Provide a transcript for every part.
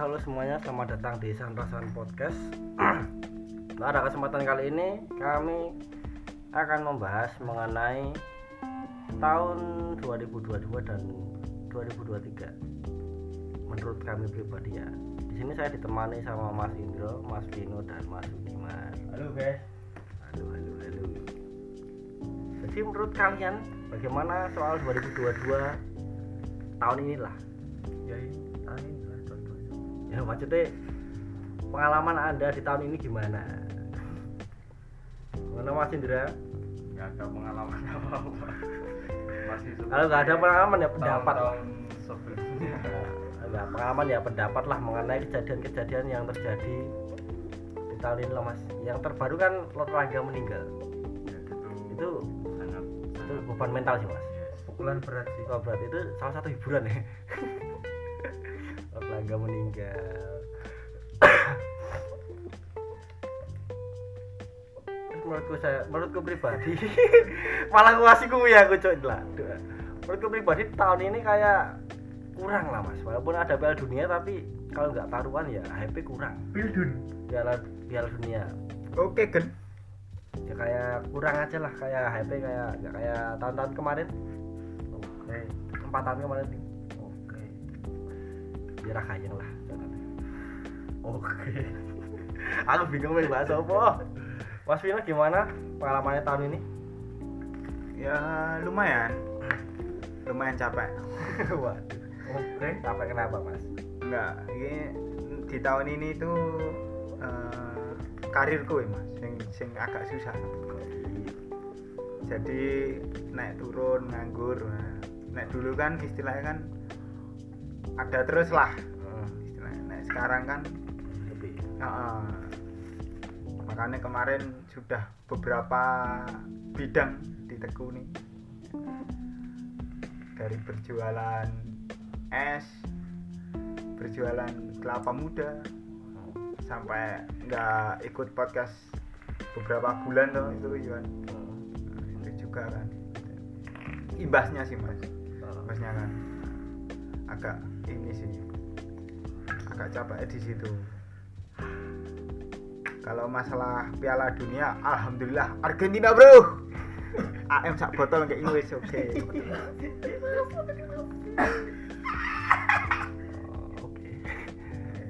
halo semuanya, selamat datang di Sanrasan Podcast. Pada kesempatan kali ini kami akan membahas mengenai tahun 2022 dan 2023. Menurut kami pribadi ya. Di sini saya ditemani sama Mas Indro, Mas Vino dan Mas Budiman. Halo guys. Halo, halo, halo. Jadi menurut kalian bagaimana soal 2022 tahun inilah? Ya Ya maksudnya pengalaman anda di tahun ini gimana? Gimana Mas Indra? Nggak ada pengalaman apa-apa. Masih seperti Kalau nggak ada pengalaman ya pendapat. tahun-tahun sebelumnya. Enggak, pengalaman ya pendapat lah mengenai kejadian-kejadian yang terjadi di tahun ini loh Mas. Yang terbaru kan Lot Rangga meninggal. Ya, itu, Itu sangat itu beban mental sih Mas. yes. pukulan berat sih. Kalau berarti itu salah satu hiburan ya. Rangga meninggal. Menurutku saya, menurutku pribadi, malah aku ngasih kuwi aku coy lah. Menurutku pribadi tahun ini kayak kurang lah mas. Walaupun ada Piala Dunia tapi kalau nggak taruhan ya HP kurang. Piala Piala Dunia Oke kan. ya kayak kurang aja lah kayak HP kayak nggak kayak tahun-tahun kemarin Oke. empat tahun kemarin. Ya rakayang lah. Oke. aku bingung mau bahas apa. Mas Vino gimana pengalamannya tahun ini? Ya lumayan. Lumayan capek. Waduh Oke. capek kenapa mas? Enggak ini di tahun ini tuh eh, karirku ya mas sing, sing agak susah. Jadi naik turun nganggur. Nah, naik dulu kan istilahnya kan ada terus lah. Istilahnya. Naik sekarang kan lebih. Heeh. makanya kemarin sudah beberapa bidang ditekuni. Dari berjualan es berjualan kelapa muda sampai nggak ikut podcast beberapa bulan tuh itu Iwan Nah, itu juga kan. Imbasnya sih mas. Imbasnya kan. Agak sih agak capek di situ. Kalau masalah Piala Dunia alhamdulillah. Argentina bro! AM sak botol kayak ini oke. Oke.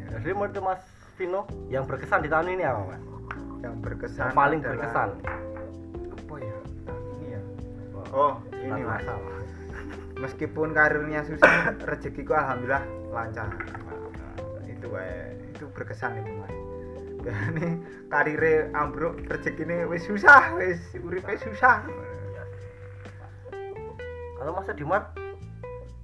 Jadi menurut Mas Vino yang berkesan di tahun ini apa mas? Yang berkesan yang paling adalah- berkesan. Apa ya? Tahun ini ya? Oh ini masalah. Meskipun karirnya susah rezekiku alhamdulillah lancar. Itu wae. Itu berkesan itu mas. Ini karirnya ambruk rezekinya wis susah wis uripe susah. Kalau Mas Dimar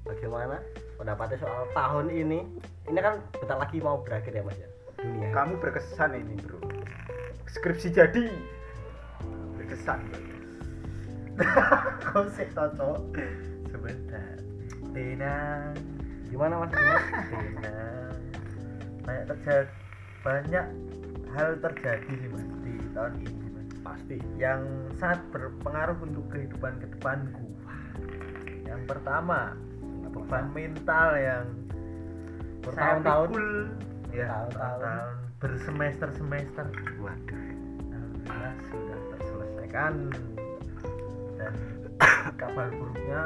bagaimana pendapatnya soal tahun ini? Ini kan bentar lagi mau berakhir ya mas ya? Dunia. Kamu berkesan ini bro. Skripsi jadi. Berkesan Kau sih Toto. Sebentar. Tenang. Gimana mas Tenang. Banyak terjadi banyak hal terjadi sih mas di tahun ini mas. pasti yang sangat berpengaruh untuk kehidupan ke depanku. Yang pertama, beban mental yang Bertahun-tahun. ya Bertahun-tahun. tahun bersemester-semester waduh alhamdulillah sudah terselesaikan dan kabar buruknya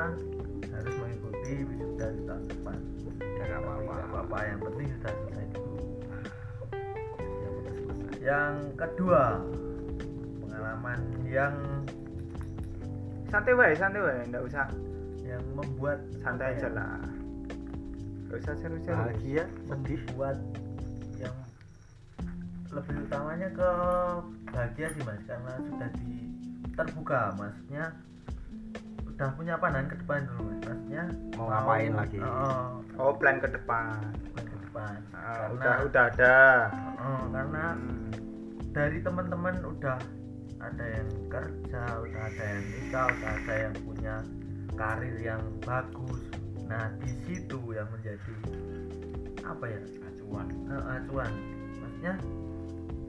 mengikuti wisuda di tahun depan. Ya nggak apa-apa. Nggak apa-apa yang penting sudah selesai dulu. Yang penting selesai. Yang kedua pengalaman yang santai wae santai wae nggak usah yang membuat santai apa aja ya, lah. Nggak usah seru-seru. Bahagia sedih. Membuat yang lebih utamanya ke bahagia sih mas. Karena sudah di terbuka. Maksudnya udah punya pandangan ke depan dulu mas maksudnya Mau ngapain lagi? Heeh, oh plan ke depan. Plan ke depan. Ah, Karena- udah udah ada. Heeh, karena Hmm. dari teman-teman udah ada yang kerja udah ada yang nikah udah ada yang punya karir yang bagus. Nah di situ yang menjadi apa ya acuan. Eh, acuan. Maksudnya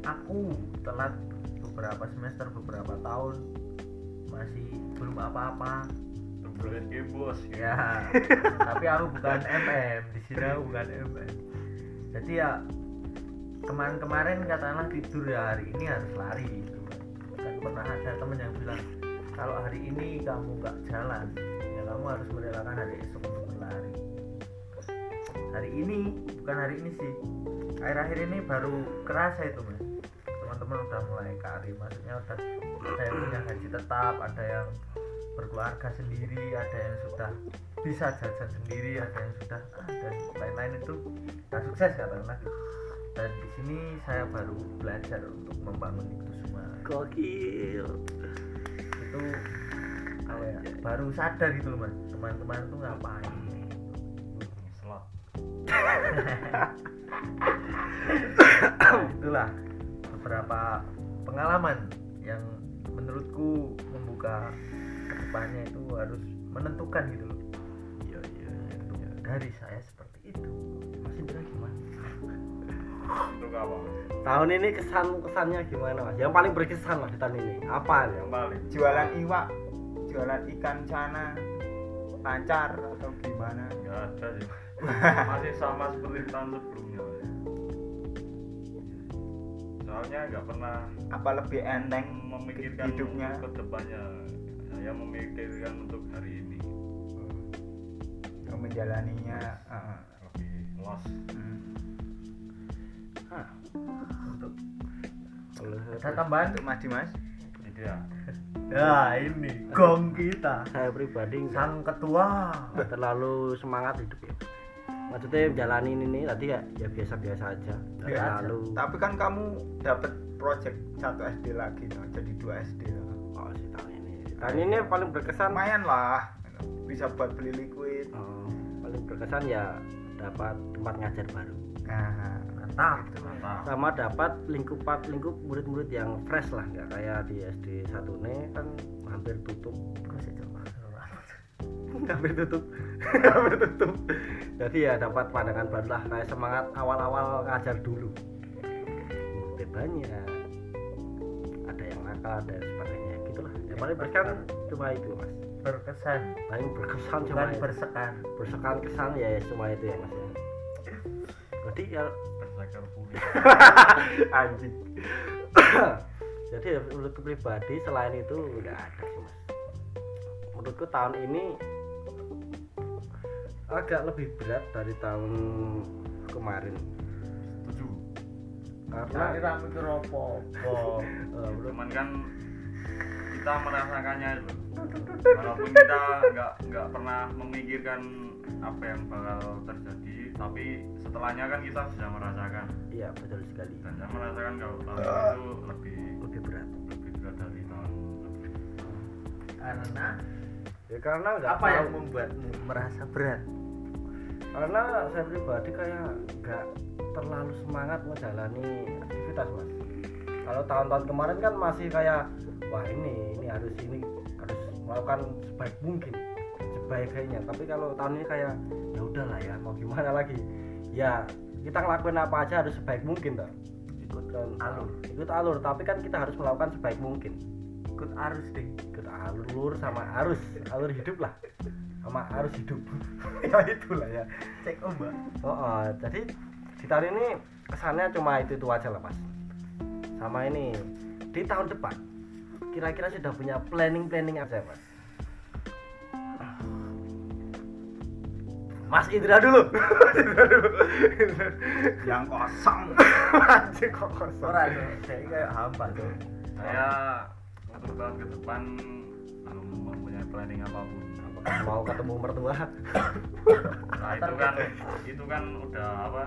aku telat beberapa semester beberapa tahun masih belum apa-apa Boleh bos. Ya tapi aku bukan MM di sini aku bukan MM jadi ya kemarin-kemarin katakanlah tidur ya hari ini harus lari gitu kan pernah ada temen yang bilang kalau hari ini kamu nggak jalan ya kamu harus merelakan hari esok untuk berlari. Hari ini bukan hari ini sih. Akhir-akhir ini baru kerasa itu mas teman-teman udah mulai kari maksudnya udah ada yang punya gaji tetap ada yang berkeluarga sendiri ada yang sudah bisa jajan sendiri ada yang sudah ah, dan lain-lain itu nah, sukses katakanlah gitu. dan di sini saya baru belajar untuk membangun itu semua gokil itu kayak baru sadar gitu loh mas teman-teman tuh ngapain Selot. Nah, itulah beberapa pengalaman yang menurutku membuka ke depannya itu harus menentukan gitu loh. Iya iya Itu dari saya seperti itu. Mas Indra gimana? Untuk apa? Tahun ini kesan kesannya gimana mas? Yang paling berkesan mas di tahun ini apa Yang paling. Jualan iwak jualan ikan cana lancar atau gimana? Nggak ada sih. Masih sama seperti tahun sebelumnya. Soalnya nggak pernah apa lebih enteng memikirkan hidupnya? ke depannya. Saya memikirkan untuk hari ini untuk menjalaninya uh, lebih los. hmm. Hah, untuk ada tambahan untuk Mas Dimas Itu ya. nah ini gong kita saya pribadi sang ketua nggak terlalu semangat hidup ya maksudnya jalanin ini tadi ya ya biasa-biasa aja Biasa. terlalu tapi kan kamu dapat project satu SD lagi no. jadi dua SD no. oh si tahun tahun ini yang paling berkesan lumayan lah. Bisa buat beli liquid. Oh, paling berkesan ya dapat tempat ngajar baru. Nah mantap. Mantap. sama dapat lingkupan lingkup murid-murid yang fresh lah nggak kayak di SD satu nih kan hampir tutup. Hampir tutup. Hampir tutup. Jadi ya dapat pandangan baru lah kayak semangat awal-awal ngajar dulu. Murid banyak ada yang nakal yang sebagainya yang paling berkesan cuma itu mas. Berkesan. Paling berkesan cuma itu. bersekan. Bersekan kesan ya cuma itu ya mas ya. Jadi ya pulih. anjing. Jadi ya, menurutku pribadi selain itu nggak ada sih mas. Menurutku tahun ini agak lebih berat dari tahun kemarin. Setuju. karena kira mikir apa cuman kan kita merasakannya itu. Walaupun kita nggak nggak pernah memikirkan apa yang bakal terjadi, tapi setelahnya kan kita sudah merasakan. iya betul sekali Dan saya merasakan kalau tahun itu lebih lebih berat lebih berat dari tahun karena ya karena nggak apa yang tahu. membuatmu merasa berat karena saya pribadi kayak nggak terlalu semangat menjalani aktivitas mas kalau tahun-tahun kemarin kan masih kayak wah ini ini harus ini harus melakukan sebaik mungkin sebaik-baiknya. Tapi kalau tahun ini kayak ya udahlah ya mau gimana lagi? Ya kita ngelakuin apa aja harus sebaik mungkin toh ikutkan Alur. ikut alur. Tapi kan kita harus melakukan sebaik mungkin. Ikut arus deh ikut alur sama arus alur hidup lah. Sama arus hidup. Ya itulah ya. Cek ombak. Oh, oh, jadi di tahun ini kesannya cuma itu itu aja lah mas. Sama ini di tahun depan kira-kira sudah punya planning planning apa mas? Mas Indra dulu. Mas Indra dulu. yang kosong Anjing kok kosong. ora tuh saya kayak hampa tuh Saya untuk tahun ke depan belum mempunyai planning apa pun. Apakah mau ketemu mertua? Nah itu kan itu kan udah apa?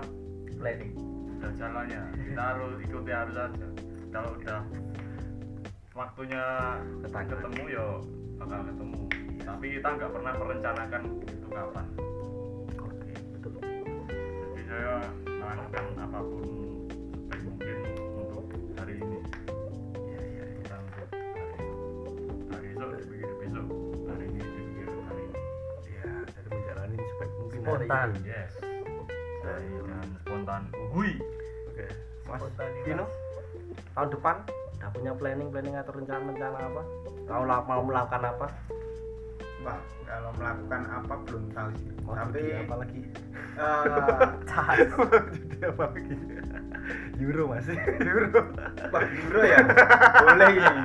planning Udah jalannya. Kita harus ikuti harus aja. Kalau udah waktunya Ketangkep. ketemu yo bakal ketemu. Tapi kita nggak pernah merencanakan itu kapan. Oke, betul. Jadi saya melakukan apa pun sebaik mungkin untuk hari ini. Ya, ya, ya. Untuk hari esok. Dipikir besok. Hari ini dipikir hari ini. Ya, dari menjalani sebaik mungkin Spontan. Yes. Saya dan spontan. Uhui. Oke. Mas Spontanitas. Tahun depan udah punya planning planning atau rencana rencana apa? Mau mau melakukan apa? Wah, kalau melakukan apa belum tahu sih. mau Tapi apa lagi eh, judi apa lagi euro mas euro wah euro ya. Boleh ini.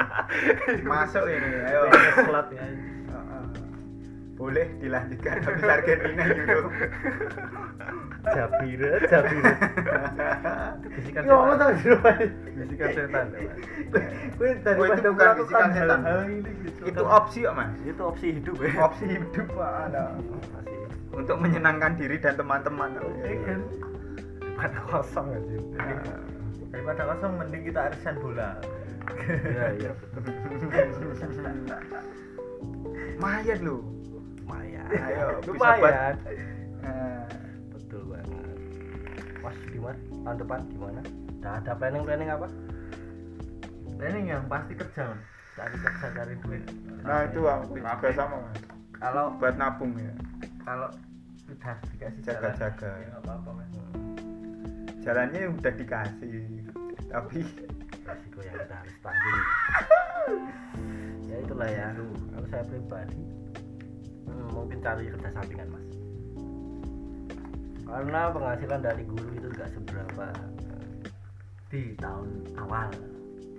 Masuk ini. Ayo. slot ya. Boleh dilanjutkan habis Argentina euro. Jabira Jabira bisikan Iya, setan Jero, Mas. bisikan setan Mas. Kowe Oh, itu bukan bisikan setan. Itu opsi kok, Mas. itu opsi hidup ya Opsi hidup Pak. Ada. Untuk menyenangkan diri dan teman-teman. Iya kan? pada kosong aja Nah, daripada kosong mending kita arisan bola iya iya betul Lumayan loh. lumayan Ayo, bisa buat- Eh, mas Dimas tahun depan gimana udah ada planning planning apa planning yang pasti kerja Mas. cari kerja cari duit Nah, itu aku juga sama, Mas. kalau Buat nabung ya. kalau sudah dikasih Jaga-jaga. jalan, ya apa-apa mas Jalannya udah dikasih. Tapi resiko yang kita harus tanggung ya itulah ya kalau saya pribadi hmm, mungkin cari kerja sampingan mas karena penghasilan dari guru itu nggak seberapa di tahun awal.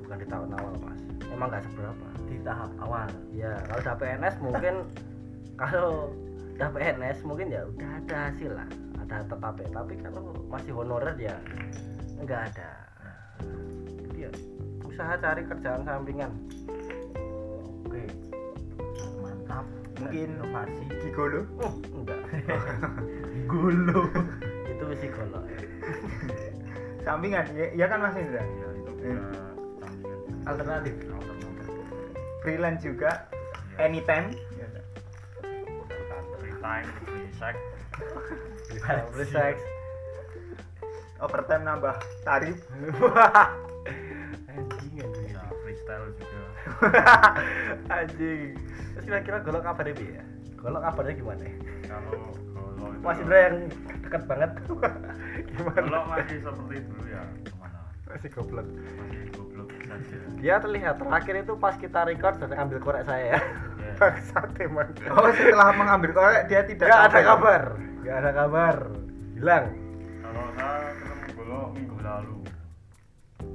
Bukan di tahun awal mas. Emang nggak seberapa. Di tahap awal? Ya kalau udah PNS mungkin kalau udah PNS mungkin ya udah ada hasil lah. Ada tetap ya tapi kalau masih honorer ya nggak ada. Jadi ya usaha cari kerjaan sampingan. Oke. Mantap. Mungkin- inovasi. Gigolo. oh, enggak gulu. Itu psikolog Sampingan, ya, ya kan Mas Indra? ya itu Eh. alternatif. Freelance juga, Ya. anytime. Ya. free time free sex. Free sex. Overtime nambah tarif. anjing ya freestyle juga. Anjing. Terus kira-kira golok kabarnya bi ya golok kabarnya gimana? Ya? kalau kalau itu Mas Indra yang dekat banget. Gimana? Kalau masih seperti dulu ya ke mana? Masih goblok. Masih goblok saja. Dia terlihat terakhir itu pas kita record dan ambil korek saya ya. Ya. bangsat emang. Oh, setelah mengambil korek dia tidak nggak ada kabar. Nggak ada kabar. Hilang. Kalau saya ketemu golok minggu lalu.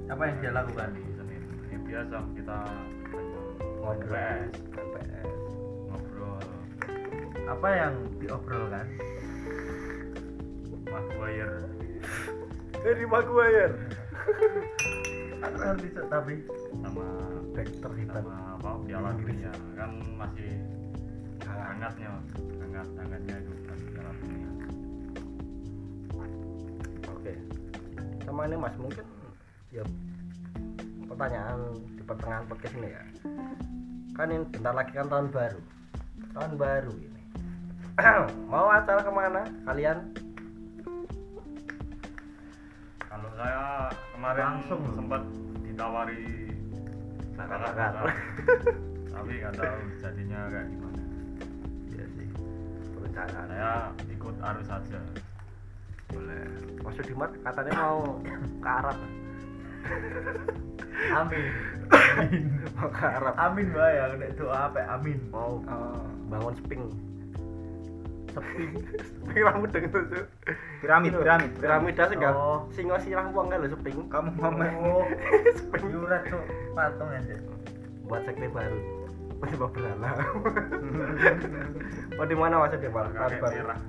Apa yang dia lakukan di Senin ya biasa kita ngobrol. PS PS apa yang diobrolkan? Maguire. Dari Maguire. Ngerti Cok, tapi sama back terhebat sama apa Piala Dunia. Kan masih hangatnya hangat hangatnya itu kan Piala Dunia. Oke. Sama ini mas mungkin ya pertanyaan di pertengahan podcast ini ya. Kan ini bentar lagi kan tahun baru. Tahun baru ini mau acara ke mana kalian? Kalau saya kemarin Langsung. sempat ditawari Bakar-bakar. tapi nggak tahu jadinya kayak gimana. Iya sih perencanaan. Saya ikut arus saja boleh. Mas Dimat katanya mau ke Arab. Amin. Mau ke Arab. Amin mbak ya. Kena doa apa amin. Mau Oh, bangun sping sepi. Rambut dengan itu piramid, piramid, piramida sih enggak Oh. singo sirah uang kan lho sping Kamu ngomong oh sping yurat tuh patung aja buat sekte baru. Penyebab berhala oh di mana Mas Dimat tahun kakek baru merah.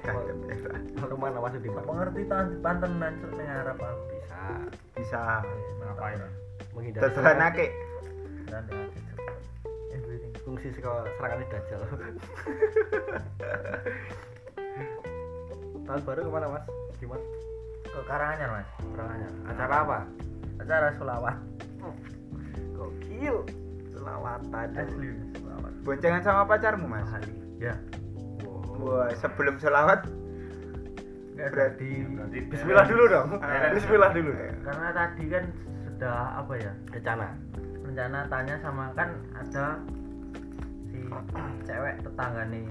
Kakek merah. ke mana pengerti tahun depan tenan cuk ning Arab aku. Bisa. Bisa. ngapain menghindari. Terserah nake. dan everything fungsi sekolah serangan dajjal. Tahun baru ke mana Mas? Dimat ke Karanganyar mas. Serangannya acara apa? Acara sulawat gokil. Selawatan asli. Sulawat Boncengan sama pacarmu, Mas? ahli ya. Wow. Wah, sebelum selawat? Nggak Berarti- berarti Bismillah dulu dong. Ah. Bismillah dulu. karena tadi kan sudah apa ya Rencana. rencana tanya sama kan ada si cewek tetangga nih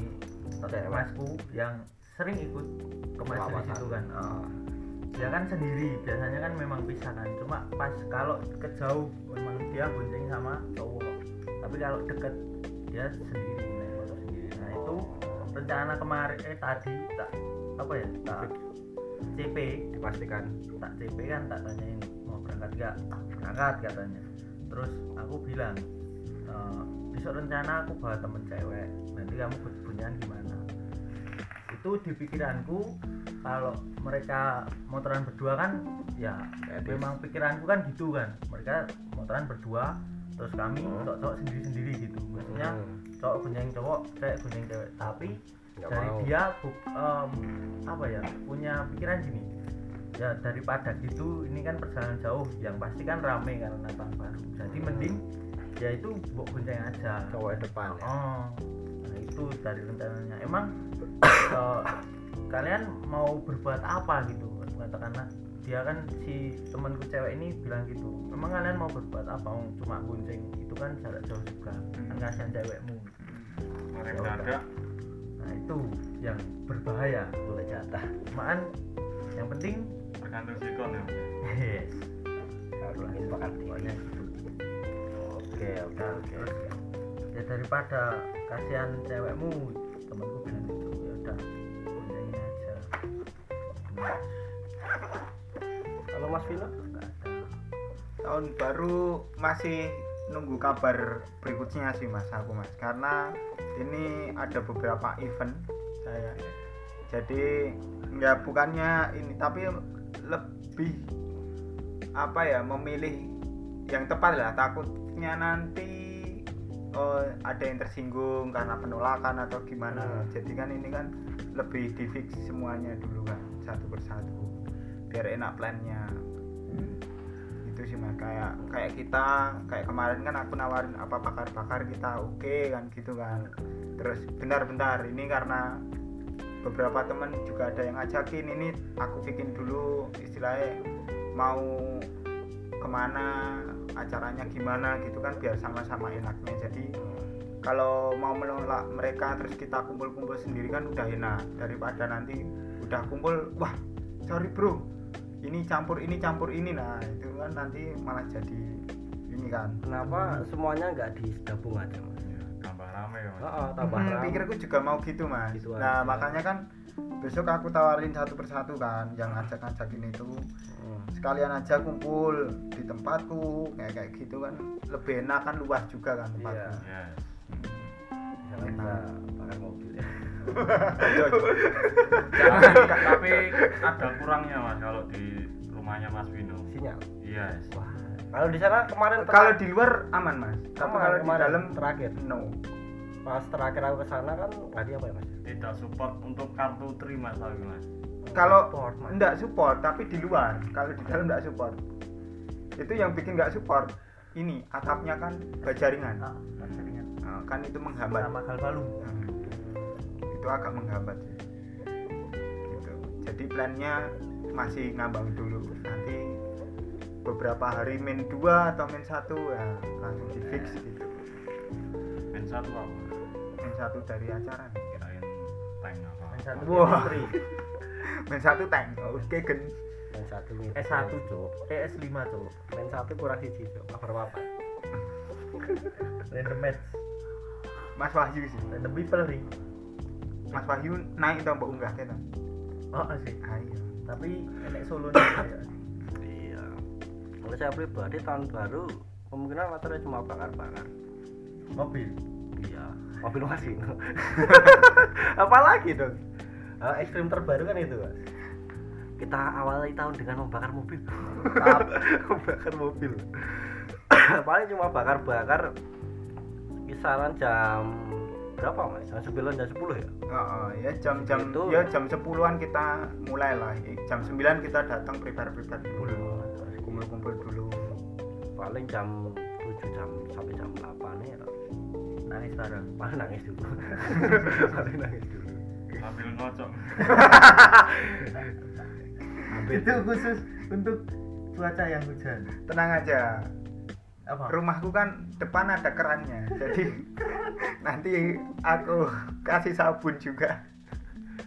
Cewek. masku yang sering ikut ke masjid Selawatan. itu kan. Oh. dia kan sendiri biasanya kan memang pisah kan. Cuma pas kalau ke jauh memang dia bonceng sama cowok. Tapi kalau deket dia sendiri. Naik motor sendiri. Nah itu rencana kemarin eh tadi tak apa ya tak CP dipastikan. Tak CP kan tak tanyain mau berangkat gak berangkat katanya. Terus aku bilang "E, besok rencana aku bawa temen cewek nanti kamu kebunyian gimana itu di pikiranku kalau mereka motoran berdua kan ya Etis. memang pikiranku kan gitu kan mereka motoran berdua terus kami Hmm. cowok-cowok sendiri-sendiri gitu maksudnya Hmm. cowok gonjeng cowok cewek gonjeng cewek tapi Nggak dari mau. dia bu- em, apa ya punya pikiran gini ya daripada gitu ini kan perjalanan jauh yang pasti kan rame karena tahun baru jadi Hmm. mending ya itu buat gonceng aja. Cowok depan ya. oh nah itu dari rencananya. Emang eh, kalian mau berbuat apa gitu? Katakanlah dia kan si temanku cewek ini bilang gitu emang kalian mau berbuat apa? Cuma gonceng itu kan jarak jauh juga. Kan kasihan cewekmu. Ya mendadak nah itu yang berbahaya boleh jatah. Cuman yang penting tergantung sikon ya. Yes. Harus pokoknya gitu oke oke oke ya daripada kasihan cewekmu temanku bilang gitu. Ya udah goncengin aja. Kalau Mas Vino tahun baru masih nunggu kabar berikutnya sih mas aku mas. Karena ini ada beberapa event saya. Jadi nggak bukannya ini tapi lebih apa ya memilih yang tepat lah takutnya nanti oh, ada yang tersinggung karena penolakan atau gimana. Hmm. jadi kan ini kan lebih di fix semuanya dulu kan satu persatu biar enak plannya. Itu sih mas. Kayak kayak kita kayak kemarin kan aku nawarin apa bakar-bakar kita oke kan gitu kan. Terus bentar-bentar ini karena beberapa teman juga ada yang ngajakin ini aku bikin dulu istilahnya mau ke mana acaranya gimana gitu kan biar sama-sama enaknya. Jadi kalau mau menolak mereka terus kita kumpul-kumpul sendiri kan udah enak. Daripada nanti udah kumpul wah sorry bro. Ini campur ini campur ini. Nah itu kan nanti malah jadi ini kan. Kenapa semuanya nggak digabung aja Mas? Ya, tambah rame ya mas. Oh, tambah Hmm, rame. pikirku juga mau gitu mas. Gitu nah aja. makanya kan besok aku tawarin satu persatu kan yang ngajak-ngajakin itu. Hmm. sekalian aja kumpul di tempatku kayak kayak gitu kan. Lebih enak kan luas juga kan tempatku. Iya. Yes. Bisa bisa bakar mobil. Ya tapi, tapi ada kurangnya mas kalau di rumahnya Mas Vino sinyal? Yes wah. Kalau di sana kemarin kalau di luar aman mas. Tapi kalau di dalam terakhir. no pas terakhir aku ke sana kan tadi apa ya Mas? Tidak support untuk kartu tri mas. Aku mas kalau Support, Mas. enggak support tapi di luar. Kalau di dalam enggak support. Itu yang bikin enggak support. Ini atapnya kan bajaringan. Ah jaringan Nah, kan itu menghambat. Sama Hmm. itu agak menghambat. Sih gitu. jadi plannya masih ngambang dulu. Nanti beberapa hari min 2 atau min 1 ya langsung di fix gitu. Main satu apa 1 dari acara kirain tank apa? Yang satu Wah. min 1 tank. Oke gen main satu nih S1 cok eh S5 cok main satu kurang siji cok kabar apa random match. Mas Wahyu sih. Random people nih Mas Wahyu naik tau mbak unggah kita oh sih. Ayo tapi enek solo nih ya. iya. Kalau saya pribadi tahun baru kemungkinan rata cuma bakar-bakar. Mobil? Iya mobil Mas Vino apalagi dong? Eh, ekstrim terbaru kan itu mas? Kita awali tahun dengan membakar mobil. Membakar mobil. Paling cuma bakar-bakar kisaran jam berapa mas? Jam 9 jam 10 ya? Oh, oh, ya jam-jam Itu- ya jam 10-an kita mulai lah. Jam 9 kita datang prepare-prepare dulu. Kumpul-kumpul dulu. paling jam 7 jam sampai jam 8 ya nangis bareng. Paling nangis dulu. Paling nangis dulu. Sambil ngocok. Itu khusus untuk cuaca yang hujan. Tenang aja. apa? Rumahku kan depan ada kerannya. Jadi nanti aku kasih sabun juga.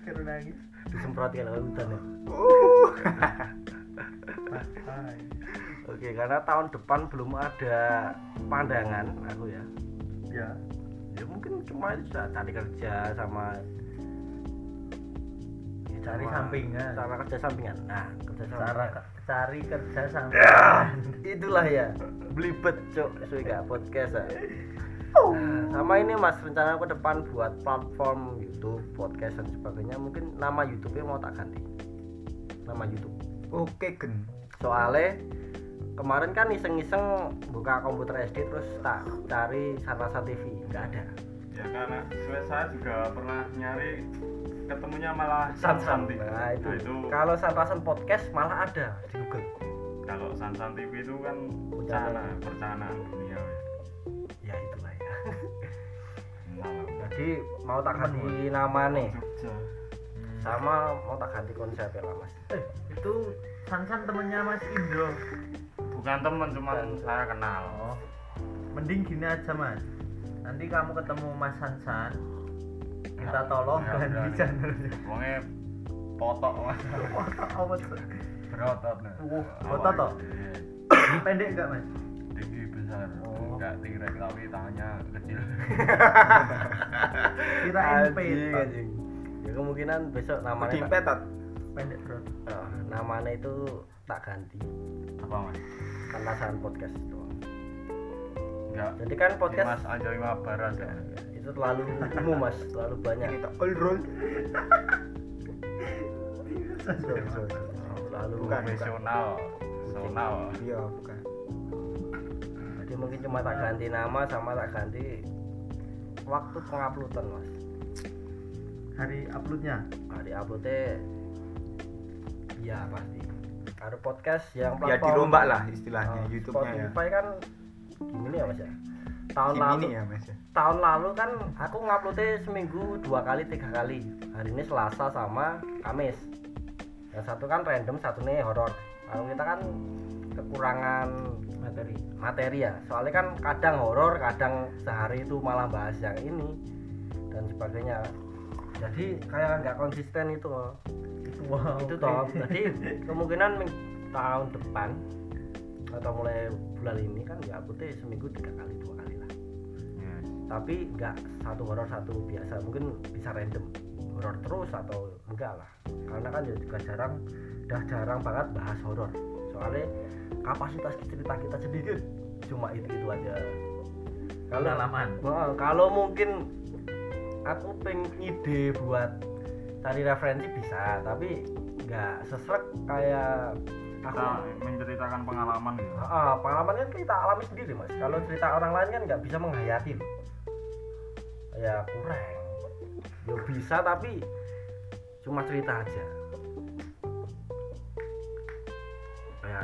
Kira nangis. Disemprotkan oleh hujan ya? Uh. Oke karena tahun depan belum ada pandangan aku ya ya ya mungkin cuma itu cari kerja sama ya, Cari sama- sampingan. sama kerja sampingan. Nah kerja cara sampingan cari kerja sampai itulah ya. Belibet cok gak podcast ya. Nah, sama ini mas rencana ke depan buat platform YouTube podcast dan sebagainya. Mungkin nama YouTube-nya mau tak ganti? Nama YouTube. Oke gen. Soalnya kemarin kan iseng-iseng buka komputer SD terus tak cari Sarasa TV nggak ada. Ya karena saya- saya juga pernah nyari ketemunya malah Sansan TV. nah itu, Nah, itu. kalau Sanrasan podcast malah ada di Google. Kalau Sansan TV itu kan Bencana. bencana percanaan dunia ya. ya itulah ya. Nah, jadi mau tak ganti nama nih? Sama mau tak ganti konsepnya lah mas? Eh itu Sansan temennya Mas Indro bukan teman cuman saya kenal. Oh mending gini aja Mas. Nanti kamu ketemu Mas Sansan kita Ya, tolong ya, ganti udah. channelnya. Wongnya potok mas. Apa tuh berotot nih Wah, otot toh? Pendek enggak Mas? Tinggi besar. Oh. enggak tinggi tapi tangannya kecil. Petot. anjing. ya kemungkinan besok namanya dimpetot pendek bro. Oh, namanya itu tak ganti. Apa mas Sanrasan podcast doang. enggak. Jadi kan podcast Mas Anjali Barat ya. Itu terlalu umum mas. Terlalu banyak. Ini tak all roll terlalu Bukan. profesional. Personal iya bukan. Jadi mungkin cuma tak ganti nama sama tak ganti waktu penguploadan mas. Hari uploadnya? Hari uploadnya ya pasti ada podcast yang ya dirombak lah istilahnya Oh, YouTube-nya ya. Spotify kan gini ya mas ya. Tahun Kim lalu ya mas ya. tahun lalu kan aku nguploadnya seminggu dua kali tiga kali. Hari ini Selasa sama Kamis. Yang satu kan random satu nih horor. Kalau kita kan kekurangan materi. Materi ya soalnya kan kadang horor kadang sehari itu malah bahas yang ini dan sebagainya. Jadi kayak nggak konsisten itu. loh. Wow itu toh jadi kemungkinan tahun depan atau mulai bulan ini kan ya uploadnya seminggu tiga kali dua kali lah. Yes. tapi nggak satu horor satu biasa. Mungkin bisa random horor terus atau enggak lah. Karena kan ya juga jarang udah jarang banget bahas horor. Soalnya kapasitas cerita kita sedikit cuma itu itu aja. Kalau pengalaman. Kalau mungkin aku pengen ide buat cari referensi bisa tapi nggak sesrek kayak aku. Kita menceritakan pengalaman gitu. Ah, pengalaman kan kita alami sendiri mas. Kalau cerita orang lain kan nggak bisa menghayati ya kurang. Ya bisa tapi cuma cerita aja. Ya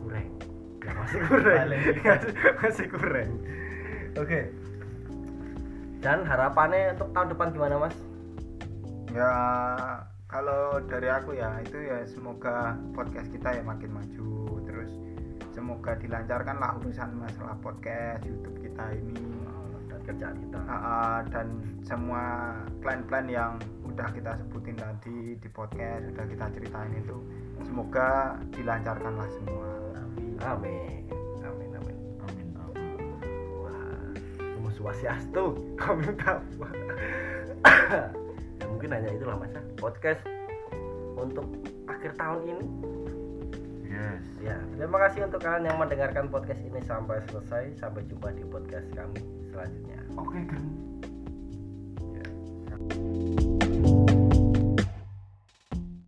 kurang. Ya masih kurang. Masih, masih kurang. Oke. Dan harapannya untuk tahun depan gimana mas ya kalau dari aku ya itu ya semoga podcast kita ya makin maju. Terus semoga dilancarkan lah urusan masalah podcast YouTube kita ini. Dan kerjaan kita. Ah, ah, dan semua plan-plan yang udah kita sebutin tadi di podcast udah kita ceritain itu semoga dilancarkan lah semua. Amin. amin amin. Amin amin. Amin Wah, Om Swastiastu, kami tahu. mungkin hanya itulah mas ya. Podcast untuk akhir tahun ini. Yes. Ya terima kasih untuk kalian yang mendengarkan podcast ini sampai selesai. Sampai jumpa di podcast kami selanjutnya. Oke okay, kan.